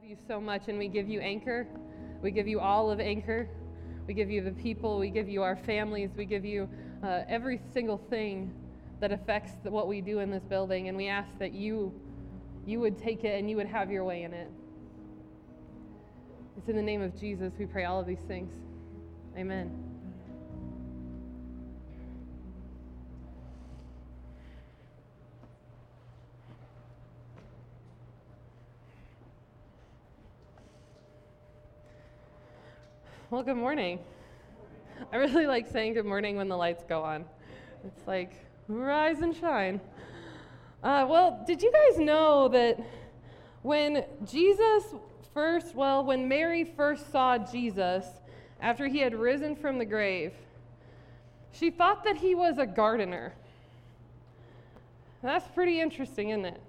love you so much, and we give you anchor. We give you all of anchor. We give you the people. We give you our families. We give you uh, every single thing that affects the, what we do in this building. And we ask that you, you would take it and you would have your way in it. It's in the name of Jesus we pray all of these things. Amen. Well, good morning. I really like saying good morning when the lights go on. It's like, rise and shine. Uh, well, did you guys know that when Jesus first, well, when Mary first saw Jesus after he had risen from the grave, she thought that he was a gardener. That's pretty interesting, isn't it?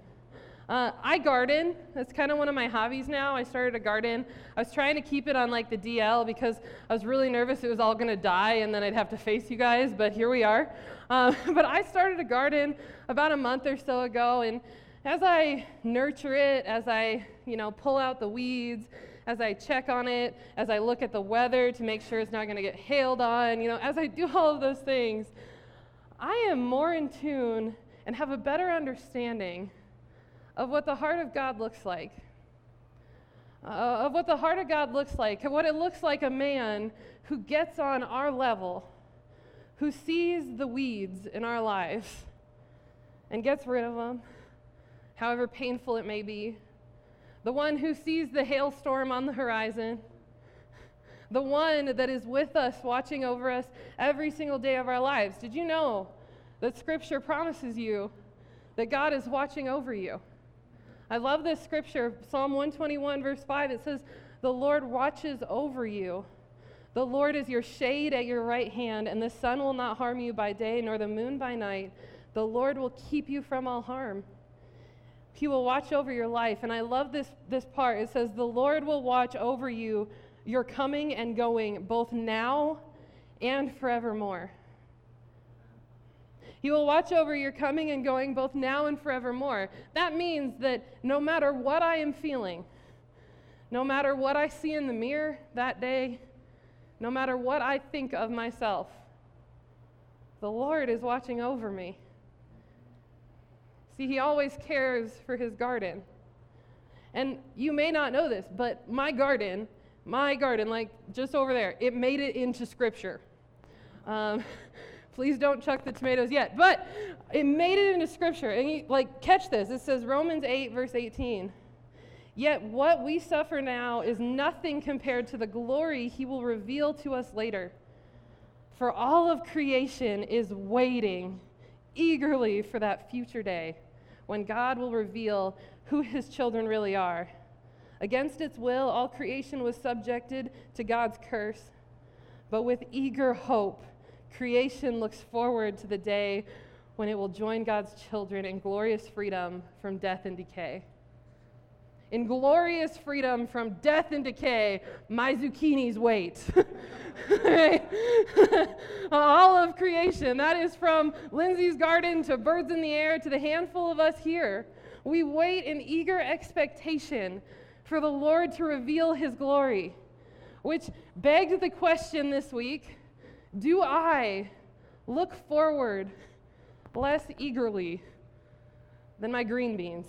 Uh, I garden. That's kind of one of my hobbies now. I started a garden. I was trying to keep it on like the DL because I was really nervous it was all going to die and then I'd have to face you guys, but here we are. Uh, but I started a garden about a month or so ago, and as I nurture it, as I, you know, pull out the weeds, as I check on it, as I look at the weather to make sure it's not going to get hailed on, you know, as I do all of those things, I am more in tune and have a better understanding of what the heart of God looks like. Uh, of what the heart of God looks like, and what it looks like a man who gets on our level, who sees the weeds in our lives and gets rid of them, however painful it may be. The one who sees the hailstorm on the horizon, the one that is with us, watching over us every single day of our lives. Did you know that Scripture promises you that God is watching over you? I love this scripture, Psalm 121, verse 5. It says, The Lord watches over you. The Lord is your shade at your right hand, and the sun will not harm you by day, nor the moon by night. The Lord will keep you from all harm. He will watch over your life. And I love this, this part. It says, The Lord will watch over you, your coming and going, both now and forevermore. He will watch over your coming and going both now and forevermore. That means that no matter what I am feeling, no matter what I see in the mirror that day, no matter what I think of myself, the Lord is watching over me. See, He always cares for His garden. And you may not know this, but my garden, my garden, like just over there, it made it into Scripture. Um, Please don't chuck the tomatoes yet. But it made it into scripture. And you, like, catch this. It says Romans 8, verse 18. Yet what we suffer now is nothing compared to the glory he will reveal to us later. For all of creation is waiting eagerly for that future day when God will reveal who his children really are. Against its will, all creation was subjected to God's curse. But with eager hope, Creation looks forward to the day when it will join God's children in glorious freedom from death and decay. In glorious freedom from death and decay, my zucchinis wait. All of creation, that is from Lindsay's garden to birds in the air to the handful of us here. We wait in eager expectation for the Lord to reveal his glory, which begs the question this week do I look forward less eagerly than my green beans?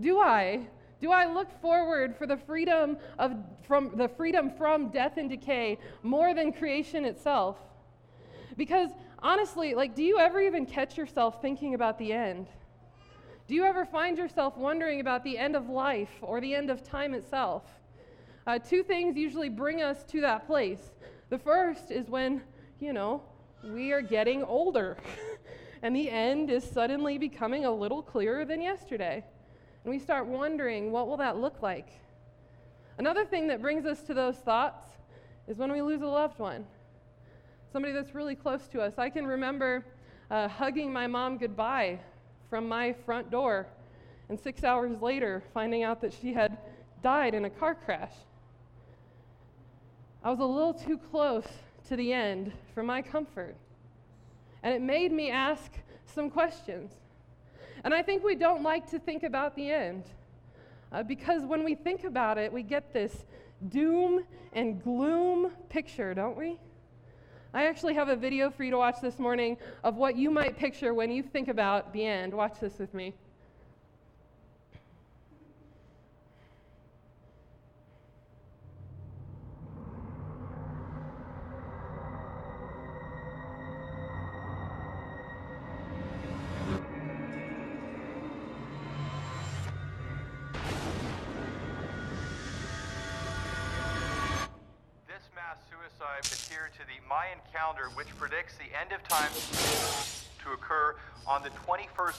Do I? Do I look forward for the freedom of from the freedom from death and decay more than creation itself? Because honestly, like do you ever even catch yourself thinking about the end? Do you ever find yourself wondering about the end of life or the end of time itself? Uh, two things usually bring us to that place. The first is when, you know, we are getting older and the end is suddenly becoming a little clearer than yesterday. And we start wondering, what will that look like? Another thing that brings us to those thoughts is when we lose a loved one, somebody that's really close to us. I can remember uh, hugging my mom goodbye from my front door, and six hours later, finding out that she had died in a car crash. I was a little too close to the end for my comfort. And it made me ask some questions. And I think we don't like to think about the end. Uh, because when we think about it, we get this doom and gloom picture, don't we? I actually have a video for you to watch this morning of what you might picture when you think about the end. Watch this with me.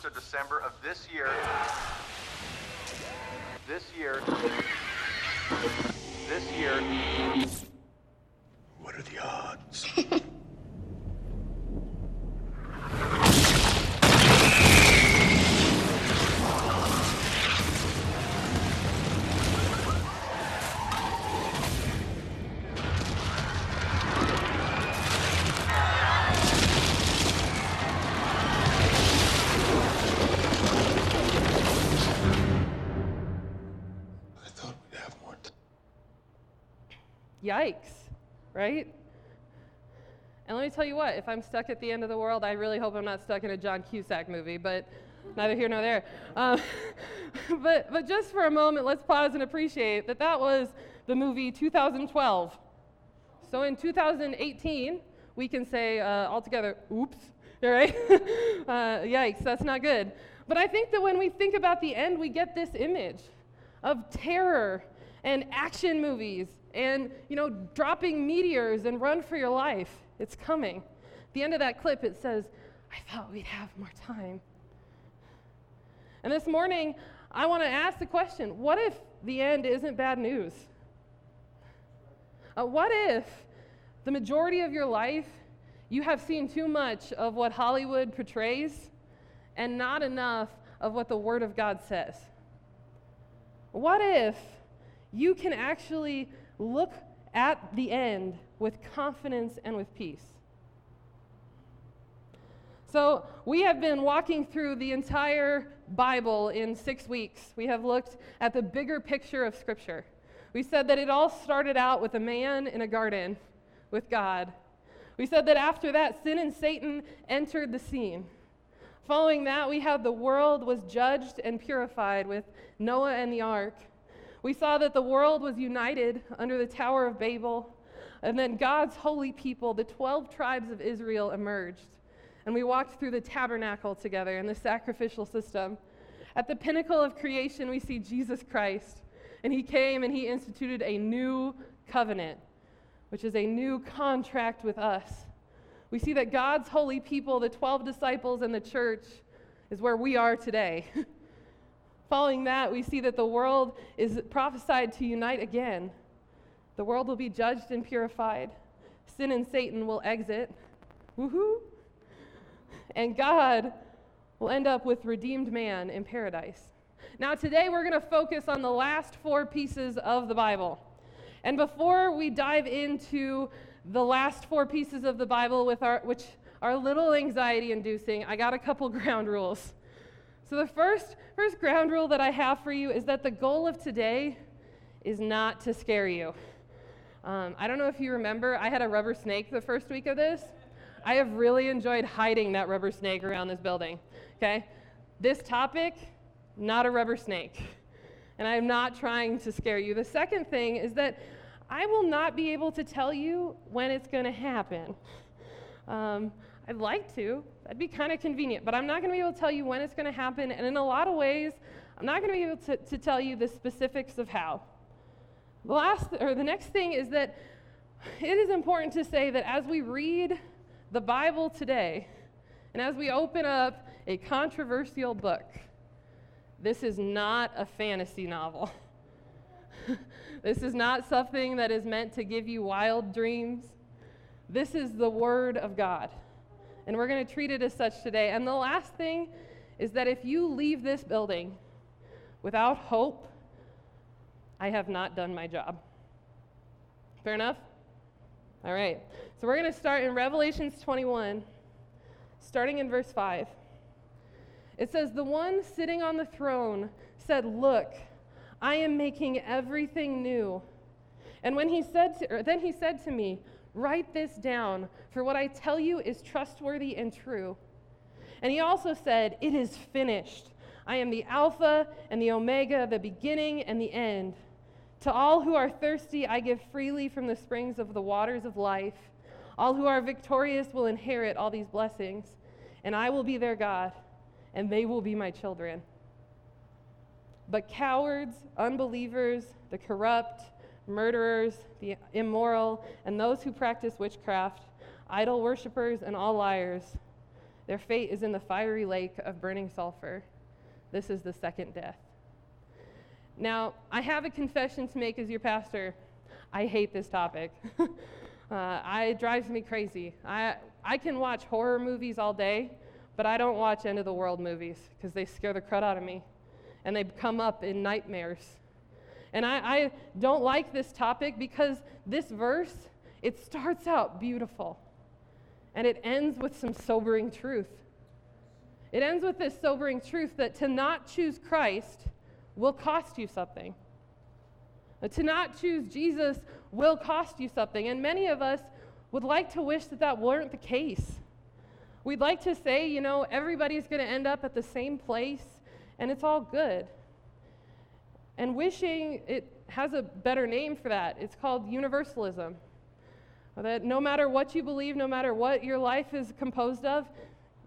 21st of December of this year. Yikes, right? And let me tell you what, if I'm stuck at the end of the world, I really hope I'm not stuck in a John Cusack movie, but neither here nor there. Um, but, but just for a moment, let's pause and appreciate that that was the movie 2012. So in 2018, we can say uh, all together, oops, right? uh, yikes, that's not good. But I think that when we think about the end, we get this image of terror and action movies and, you know, dropping meteors and run for your life. It's coming. At the end of that clip, it says, I thought we'd have more time. And this morning, I want to ask the question what if the end isn't bad news? Uh, what if the majority of your life you have seen too much of what Hollywood portrays and not enough of what the Word of God says? What if you can actually look at the end with confidence and with peace. So, we have been walking through the entire Bible in six weeks. We have looked at the bigger picture of Scripture. We said that it all started out with a man in a garden with God. We said that after that, sin and Satan entered the scene. Following that, we had the world was judged and purified with Noah and the ark. We saw that the world was united under the Tower of Babel, and then God's holy people, the 12 tribes of Israel, emerged. And we walked through the tabernacle together and the sacrificial system. At the pinnacle of creation, we see Jesus Christ, and he came and he instituted a new covenant, which is a new contract with us. We see that God's holy people, the 12 disciples, and the church is where we are today. Following that, we see that the world is prophesied to unite again. The world will be judged and purified. Sin and Satan will exit. Woohoo! And God will end up with redeemed man in paradise. Now, today we're going to focus on the last four pieces of the Bible. And before we dive into the last four pieces of the Bible, with our, which are a little anxiety inducing, I got a couple ground rules. So, the first, first ground rule that I have for you is that the goal of today is not to scare you. Um, I don't know if you remember, I had a rubber snake the first week of this. I have really enjoyed hiding that rubber snake around this building. Okay? This topic, not a rubber snake. And I'm not trying to scare you. The second thing is that I will not be able to tell you when it's going to happen. Um, I'd like to. That'd be kind of convenient, but I'm not going to be able to tell you when it's going to happen. And in a lot of ways, I'm not going to be able to, to tell you the specifics of how. The last or the next thing is that it is important to say that as we read the Bible today, and as we open up a controversial book, this is not a fantasy novel. this is not something that is meant to give you wild dreams. This is the Word of God. And we're going to treat it as such today. And the last thing is that if you leave this building without hope, I have not done my job. Fair enough? All right. So we're going to start in Revelations 21, starting in verse 5. It says, The one sitting on the throne said, Look, I am making everything new. And when he said to, then he said to me, Write this down, for what I tell you is trustworthy and true. And he also said, It is finished. I am the Alpha and the Omega, the beginning and the end. To all who are thirsty, I give freely from the springs of the waters of life. All who are victorious will inherit all these blessings, and I will be their God, and they will be my children. But cowards, unbelievers, the corrupt, murderers, the immoral, and those who practice witchcraft, idol worshippers, and all liars, their fate is in the fiery lake of burning sulfur. This is the second death. Now, I have a confession to make as your pastor. I hate this topic. uh, it drives me crazy. I, I can watch horror movies all day, but I don't watch end of the world movies because they scare the crud out of me and they come up in nightmares. And I, I don't like this topic because this verse, it starts out beautiful and it ends with some sobering truth. It ends with this sobering truth that to not choose Christ will cost you something. To not choose Jesus will cost you something. And many of us would like to wish that that weren't the case. We'd like to say, you know, everybody's going to end up at the same place and it's all good. And wishing, it has a better name for that. It's called universalism. That no matter what you believe, no matter what your life is composed of,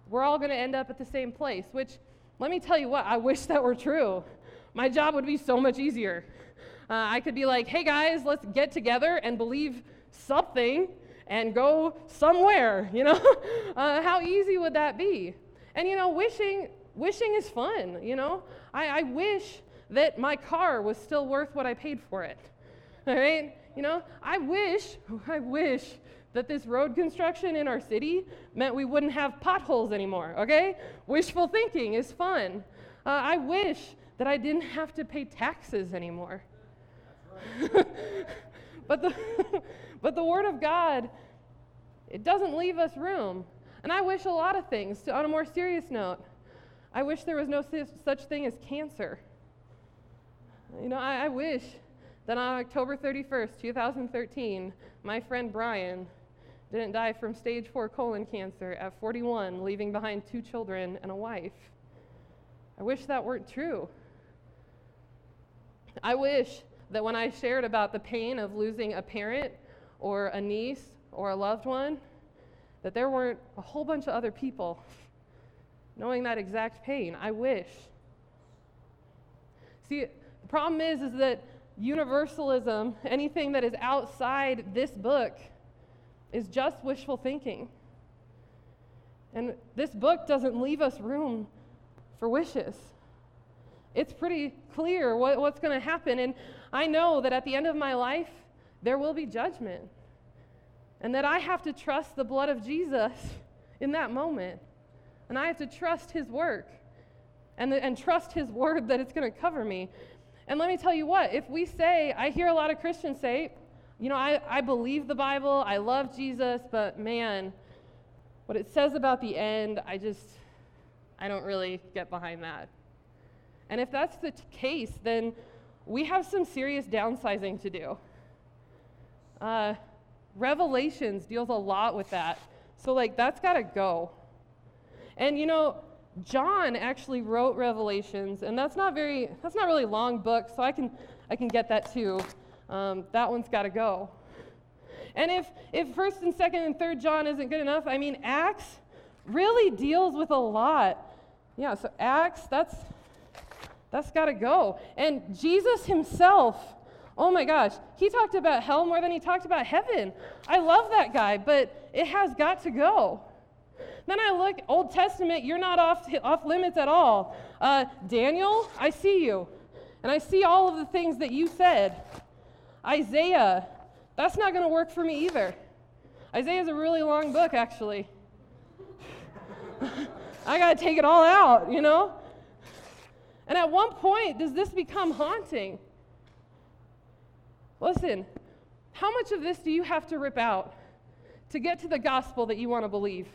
we're all going to end up at the same place, which, let me tell you what, I wish that were true. My job would be so much easier. Uh, I could be like, hey guys, let's get together and believe something and go somewhere, you know? uh, how easy would that be? And you know, wishing wishing is fun, you know? I, I wish that my car was still worth what I paid for it. All right? You know, I wish, I wish that this road construction in our city meant we wouldn't have potholes anymore, okay? Wishful thinking is fun. Uh, I wish that I didn't have to pay taxes anymore. but, the but the Word of God, it doesn't leave us room. And I wish a lot of things. On a more serious note, I wish there was no such thing as cancer. You know, I, I wish that on October 31st, 2013, my friend Brian didn't die from stage 4 colon cancer at 41, leaving behind two children and a wife. I wish that weren't true. I wish that when I shared about the pain of losing a parent or a niece or a loved one, that there weren't a whole bunch of other people knowing that exact pain. I wish. See, problem is, is that universalism, anything that is outside this book, is just wishful thinking. And this book doesn't leave us room for wishes. It's pretty clear what, what's going to happen. And I know that at the end of my life, there will be judgment. And that I have to trust the blood of Jesus in that moment. And I have to trust his work and, the, and trust his word that it's going to cover me. And let me tell you what, if we say, I hear a lot of Christians say, you know, I, I believe the Bible, I love Jesus, but man, what it says about the end, I just, I don't really get behind that. And if that's the t- case, then we have some serious downsizing to do. Uh, Revelations deals a lot with that. So, like, that's got to go. And you know, John actually wrote Revelations, and that's not very that's not really long book, so I can I can get that too. Um, that one's got to go. And if if First and Second and Third John isn't good enough, I mean Acts really deals with a lot. Yeah, so Acts that's that's got to go. And Jesus himself, oh my gosh, he talked about hell more than he talked about heaven. I love that guy, but it has got to go. Then I look, Old Testament, you're not off, off limits at all. Uh, Daniel, I see you. And I see all of the things that you said. Isaiah, that's not going to work for me either. Isaiah is a really long book, actually. I got to take it all out, you know? And at one point, does this become haunting? Listen, how much of this do you have to rip out to get to the gospel that you want to believe?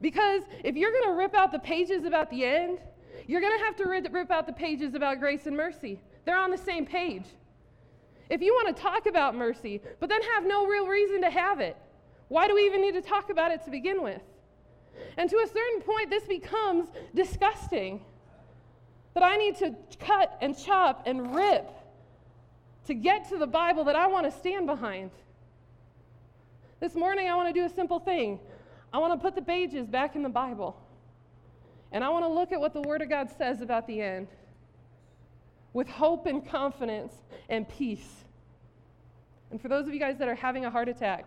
Because if you're going to rip out the pages about the end, you're going to have to rip out the pages about grace and mercy. They're on the same page. If you want to talk about mercy, but then have no real reason to have it, why do we even need to talk about it to begin with? And to a certain point, this becomes disgusting. That I need to cut and chop and rip to get to the Bible that I want to stand behind. This morning, I want to do a simple thing. I want to put the pages back in the Bible. And I want to look at what the Word of God says about the end with hope and confidence and peace. And for those of you guys that are having a heart attack,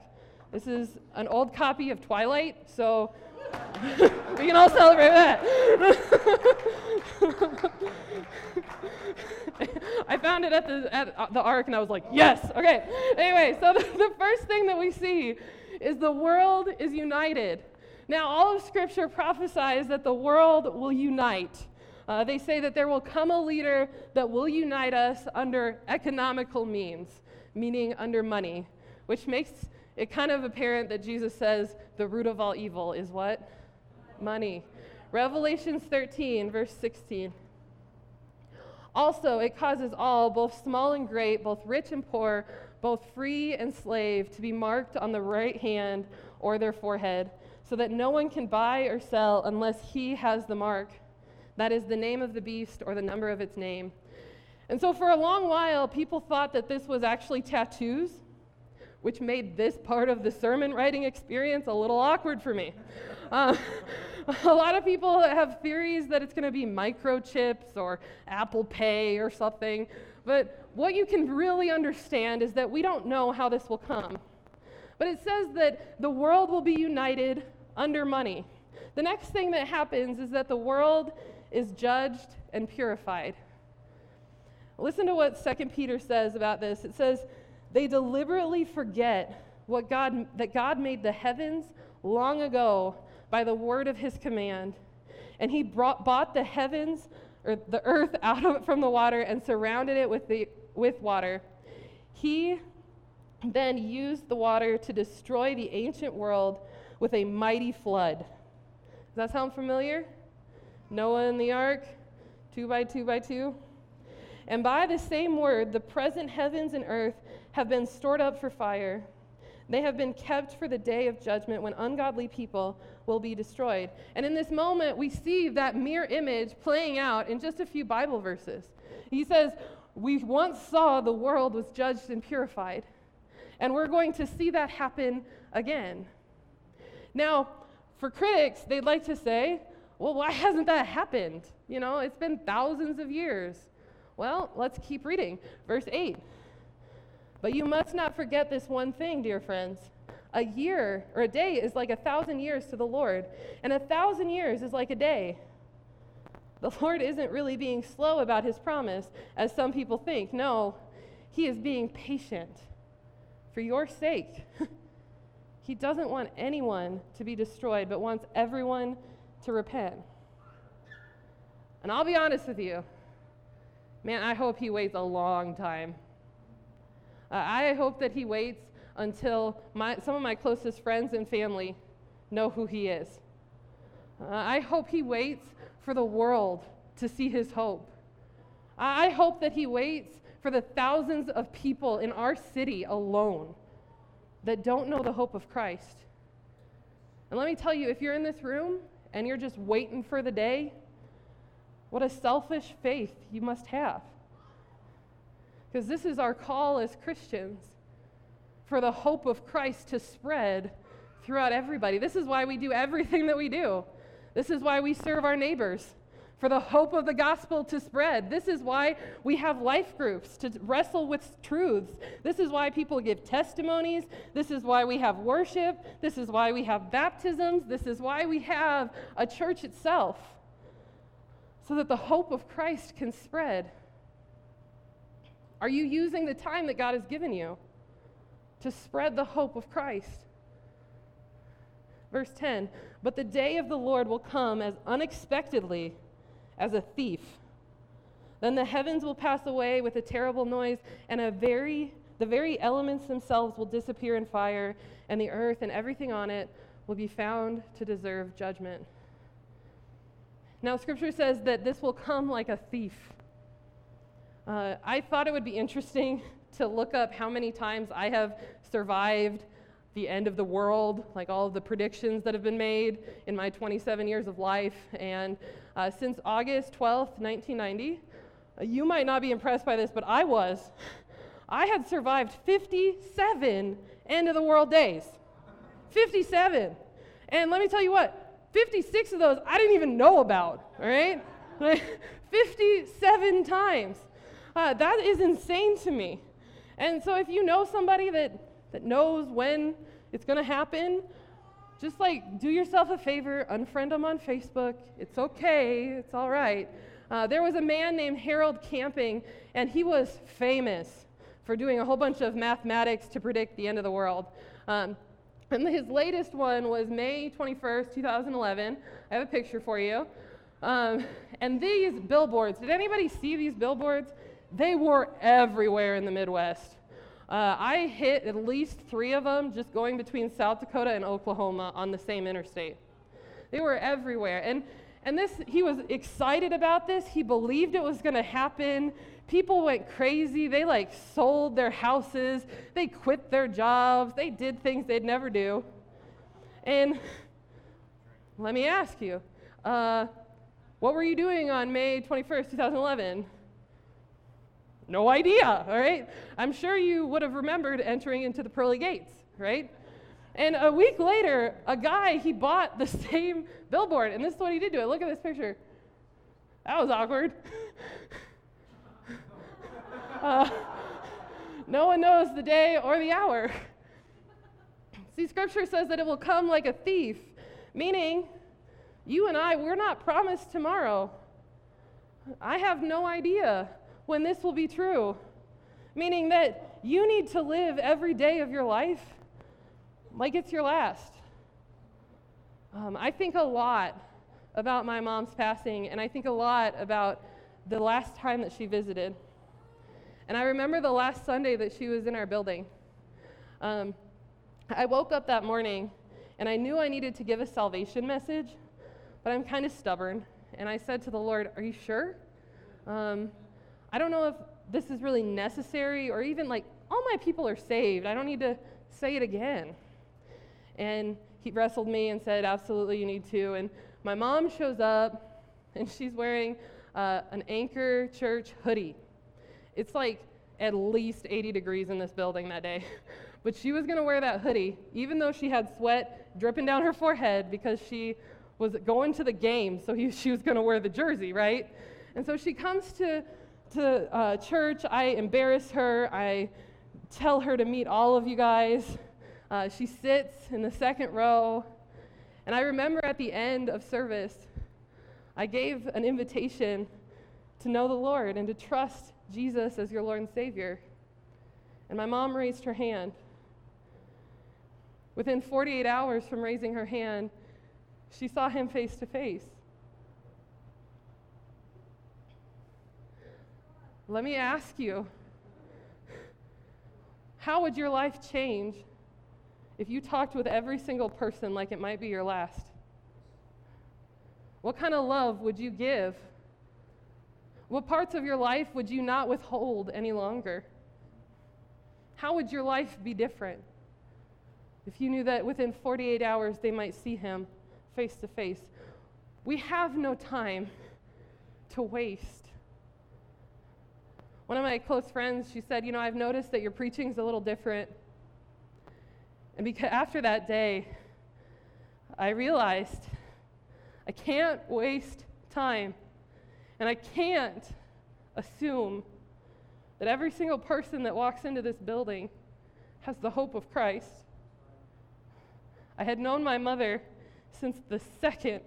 this is an old copy of Twilight, so we can all celebrate that. I found it at the, at the Ark and I was like, yes, okay. Anyway, so the, the first thing that we see is the world is united. Now, all of Scripture prophesies that the world will unite. Uh, they say that there will come a leader that will unite us under economical means, meaning under money, which makes it kind of apparent that Jesus says the root of all evil is what? Money. Revelations 13, verse 16. Also, it causes all, both small and great, both rich and poor, both free and slave, to be marked on the right hand or their forehead, so that no one can buy or sell unless he has the mark. That is the name of the beast or the number of its name. And so, for a long while, people thought that this was actually tattoos which made this part of the sermon writing experience a little awkward for me. Uh, a lot of people have theories that it's going to be microchips or Apple Pay or something, but what you can really understand is that we don't know how this will come. But it says that the world will be united under money. The next thing that happens is that the world is judged and purified. Listen to what 2 Peter says about this. It says, they deliberately forget what God, that God made the heavens long ago by the word of his command. And he brought, bought the heavens or the earth out of from the water and surrounded it with, the, with water. He then used the water to destroy the ancient world with a mighty flood. Does that sound familiar? Noah in the ark, two by two by two. And by the same word, the present heavens and earth have been stored up for fire. They have been kept for the day of judgment when ungodly people will be destroyed. And in this moment, we see that mirror image playing out in just a few Bible verses. He says, We once saw the world was judged and purified, and we're going to see that happen again. Now, for critics, they'd like to say, Well, why hasn't that happened? You know, it's been thousands of years. Well, let's keep reading. Verse 8. But you must not forget this one thing, dear friends. A year or a day is like a thousand years to the Lord, and a thousand years is like a day. The Lord isn't really being slow about his promise, as some people think. No, he is being patient for your sake. he doesn't want anyone to be destroyed, but wants everyone to repent. And I'll be honest with you, man, I hope he waits a long time uh, I hope that he waits until my, some of my closest friends and family know who he is. Uh, I hope he waits for the world to see his hope. I hope that he waits for the thousands of people in our city alone that don't know the hope of Christ. And let me tell you, if you're in this room and you're just waiting for the day, what a selfish faith you must have. Because this is our call as Christians for the hope of Christ to spread throughout everybody. This is why we do everything that we do. This is why we serve our neighbors, for the hope of the gospel to spread. This is why we have life groups to wrestle with truths. This is why people give testimonies. This is why we have worship. This is why we have baptisms. This is why we have a church itself, so that the hope of Christ can spread. Are you using the time that God has given you to spread the hope of Christ? Verse 10 But the day of the Lord will come as unexpectedly as a thief. Then the heavens will pass away with a terrible noise, and a very, the very elements themselves will disappear in fire, and the earth and everything on it will be found to deserve judgment. Now, scripture says that this will come like a thief. Uh, I thought it would be interesting to look up how many times I have survived the end of the world, like all of the predictions that have been made in my 27 years of life. And uh, since August 12th, 1990, uh, you might not be impressed by this, but I was. I had survived 57 end of the world days. 57. And let me tell you what, 56 of those I didn't even know about, all right? 57 times. Uh, that is insane to me. And so if you know somebody that, that knows when it's going to happen, just like do yourself a favor, unfriend them on Facebook. It's okay, it's all right. Uh, there was a man named Harold Camping, and he was famous for doing a whole bunch of mathematics to predict the end of the world. Um, and his latest one was May 21st, 2011. I have a picture for you. Um, and these billboards, did anybody see these billboards? They were everywhere in the Midwest. Uh, I hit at least three of them just going between South Dakota and Oklahoma on the same interstate. They were everywhere. And, and this, he was excited about this. He believed it was going to happen. People went crazy. They like sold their houses. They quit their jobs. They did things they'd never do. And let me ask you, uh, what were you doing on May 21st, 2011? No idea, all right? I'm sure you would have remembered entering into the pearly gates, right? And a week later, a guy, he bought the same billboard, and this is what he did to it. Look at this picture. That was awkward. uh, no one knows the day or the hour. See, scripture says that it will come like a thief, meaning you and I, we're not promised tomorrow. I have no idea when this will be true. Meaning that you need to live every day of your life like it's your last. Um, I think a lot about my mom's passing, and I think a lot about the last time that she visited. And I remember the last Sunday that she was in our building. Um, I woke up that morning and I knew I needed to give a salvation message, but I'm kind of stubborn. And I said to the Lord, Are you sure? Um, I don't know if this is really necessary or even like, all my people are saved. I don't need to say it again. And he wrestled me and said, Absolutely, you need to. And my mom shows up and she's wearing uh, an Anchor Church hoodie. It's like at least 80 degrees in this building that day. but she was going to wear that hoodie, even though she had sweat dripping down her forehead because she was going to the game, so he, she was going to wear the jersey, right? And so she comes to to uh, church, I embarrass her. I tell her to meet all of you guys. Uh, she sits in the second row. And I remember at the end of service, I gave an invitation to know the Lord and to trust Jesus as your Lord and Savior. And my mom raised her hand. Within 48 hours from raising her hand, she saw him face to face. Let me ask you how would your life change if you talked with every single person like it might be your last? What kind of love would you give? What parts of your life would you not withhold any longer? How would your life be different if you knew that within 48 hours they might see him face to face? We have no time to waste. One of my close friends, she said, You know, I've noticed that your preaching is a little different. And because after that day, I realized I can't waste time. And I can't assume that every single person that walks into this building has the hope of Christ. I had known my mother since the second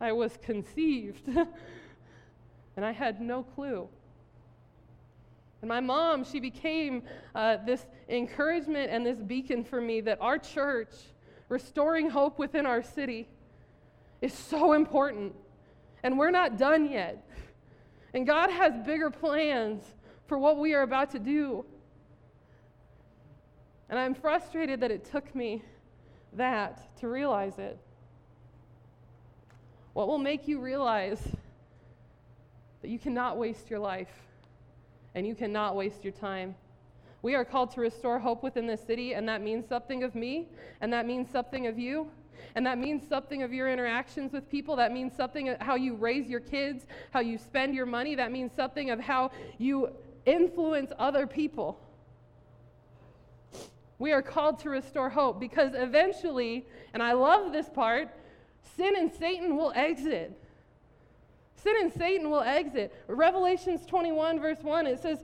I was conceived, and I had no clue. And my mom, she became uh, this encouragement and this beacon for me that our church, restoring hope within our city, is so important. And we're not done yet. And God has bigger plans for what we are about to do. And I'm frustrated that it took me that to realize it. What will make you realize that you cannot waste your life and you cannot waste your time? We are called to restore hope within this city, and that means something of me, and that means something of you, and that means something of your interactions with people. That means something of how you raise your kids, how you spend your money. That means something of how you influence other people. We are called to restore hope because eventually, and I love this part, sin and Satan will exit. Sin and Satan will exit. Revelations 21, verse 1, it says,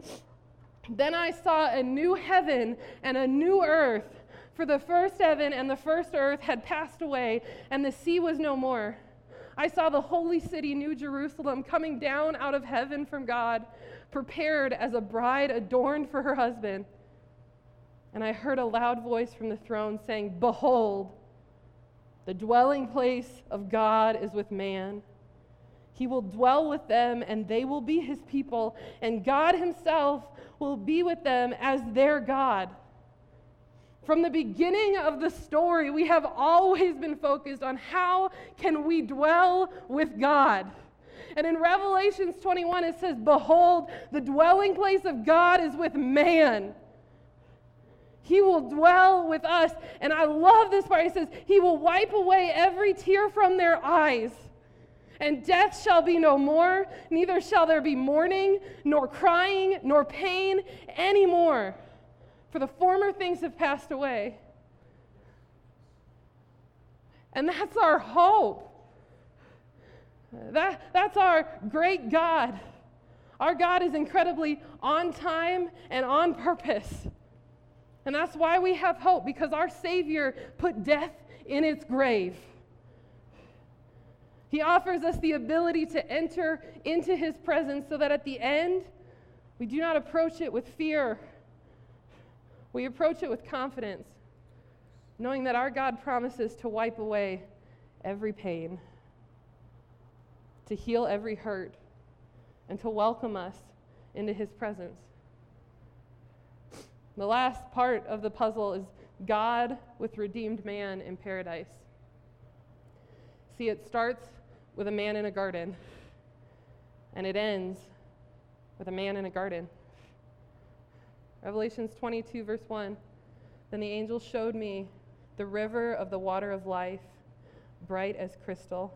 Then I saw a new heaven and a new earth, for the first heaven and the first earth had passed away, and the sea was no more. I saw the holy city, New Jerusalem, coming down out of heaven from God, prepared as a bride adorned for her husband. And I heard a loud voice from the throne saying, Behold, the dwelling place of God is with man. He will dwell with them, and they will be his people, and God himself will be with them as their God. From the beginning of the story, we have always been focused on how can we dwell with God. And in Revelations 21, it says, Behold, the dwelling place of God is with man. He will dwell with us. And I love this part. He says, He will wipe away every tear from their eyes. And death shall be no more, neither shall there be mourning, nor crying, nor pain anymore. For the former things have passed away. And that's our hope. That, that's our great God. Our God is incredibly on time and on purpose. And that's why we have hope, because our Savior put death in its grave. He offers us the ability to enter into His presence so that at the end, we do not approach it with fear. We approach it with confidence, knowing that our God promises to wipe away every pain, to heal every hurt, and to welcome us into His presence. The last part of the puzzle is God with redeemed man in paradise. See, it starts with a man in a garden, and it ends with a man in a garden. Revelations 22, verse 1 Then the angel showed me the river of the water of life, bright as crystal,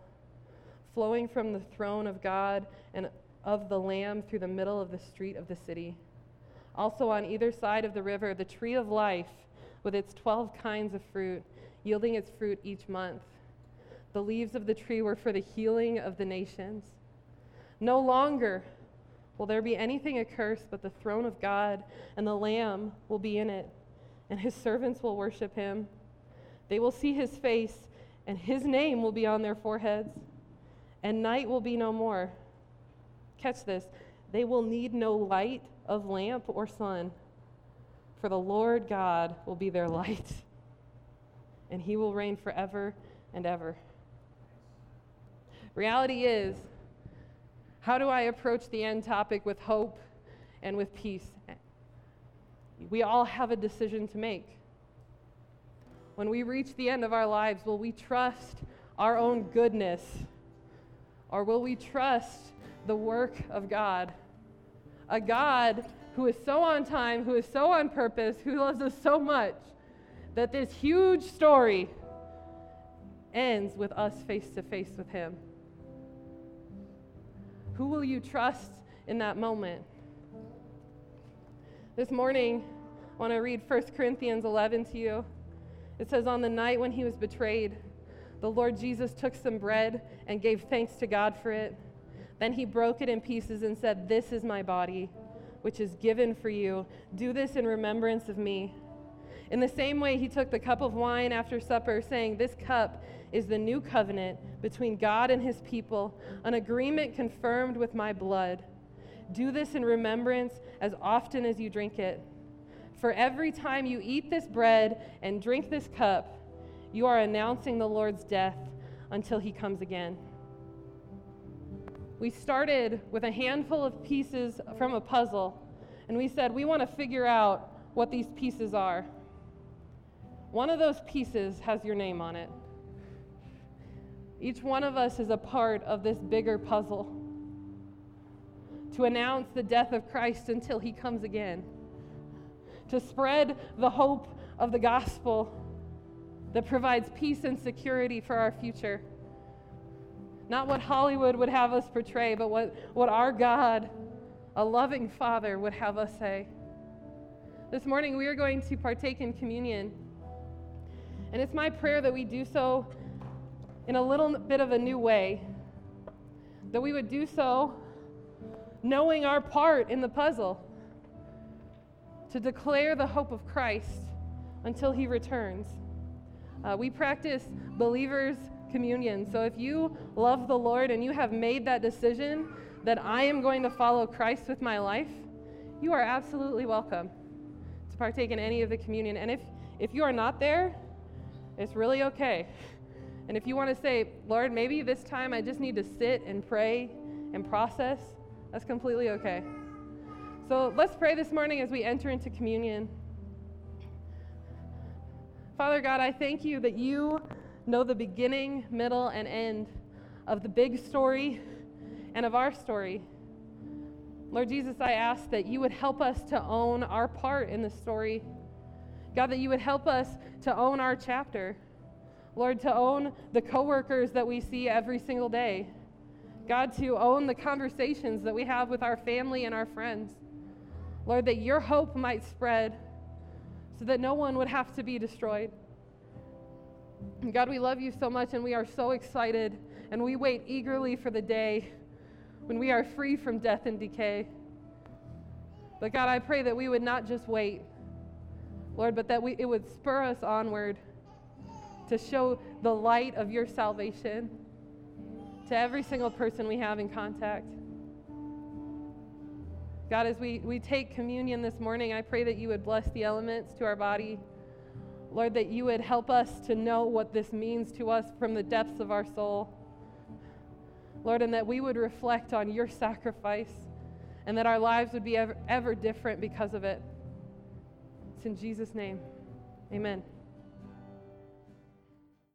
flowing from the throne of God and of the Lamb through the middle of the street of the city. Also, on either side of the river, the tree of life with its 12 kinds of fruit, yielding its fruit each month. The leaves of the tree were for the healing of the nations. No longer will there be anything accursed, but the throne of God and the Lamb will be in it, and his servants will worship him. They will see his face, and his name will be on their foreheads, and night will be no more. Catch this they will need no light of lamp or sun, for the Lord God will be their light, and he will reign forever and ever. Reality is, how do I approach the end topic with hope and with peace? We all have a decision to make. When we reach the end of our lives, will we trust our own goodness or will we trust the work of God? a God who is so on time, who is so on purpose, who loves us so much that this huge story ends with us face to face with Him. Who will you trust in that moment? This morning, I want to read 1 Corinthians 11 to you. It says, On the night when he was betrayed, the Lord Jesus took some bread and gave thanks to God for it. Then he broke it in pieces and said, This is my body, which is given for you. Do this in remembrance of me. In the same way, he took the cup of wine after supper, saying, This cup is the new covenant between God and his people, an agreement confirmed with my blood. Do this in remembrance as often as you drink it. For every time you eat this bread and drink this cup, you are announcing the Lord's death until he comes again. We started with a handful of pieces from a puzzle, and we said, we want to figure out what these pieces are. One of those pieces has your name on it. Each one of us is a part of this bigger puzzle to announce the death of Christ until he comes again, to spread the hope of the gospel that provides peace and security for our future. Not what Hollywood would have us portray, but what, what our God, a loving Father, would have us say. This morning, we are going to partake in communion. And it's my prayer that we do so in a little bit of a new way, that we would do so knowing our part in the puzzle, to declare the hope of Christ until he returns. Uh, we practice believers' communion. So if you love the Lord and you have made that decision that I am going to follow Christ with my life, you are absolutely welcome to partake in any of the communion. And if, if you are not there, it's really okay. And if you want to say, Lord, maybe this time I just need to sit and pray and process, that's completely okay. So let's pray this morning as we enter into communion. Father God, I thank you that you know the beginning, middle, and end of the big story and of our story. Lord Jesus, I ask that you would help us to own our part in the story. God, that you would help us to own our chapter. Lord, to own the coworkers that we see every single day. God, to own the conversations that we have with our family and our friends. Lord, that your hope might spread so that no one would have to be destroyed. God, we love you so much and we are so excited and we wait eagerly for the day when we are free from death and decay. But God, I pray that we would not just wait, Lord, but that we, it would spur us onward to show the light of your salvation to every single person we have in contact. God, as we, we take communion this morning, I pray that you would bless the elements to our body. Lord, that you would help us to know what this means to us from the depths of our soul. Lord, and that we would reflect on your sacrifice and that our lives would be ever, ever different because of it. It's in Jesus' name. Amen.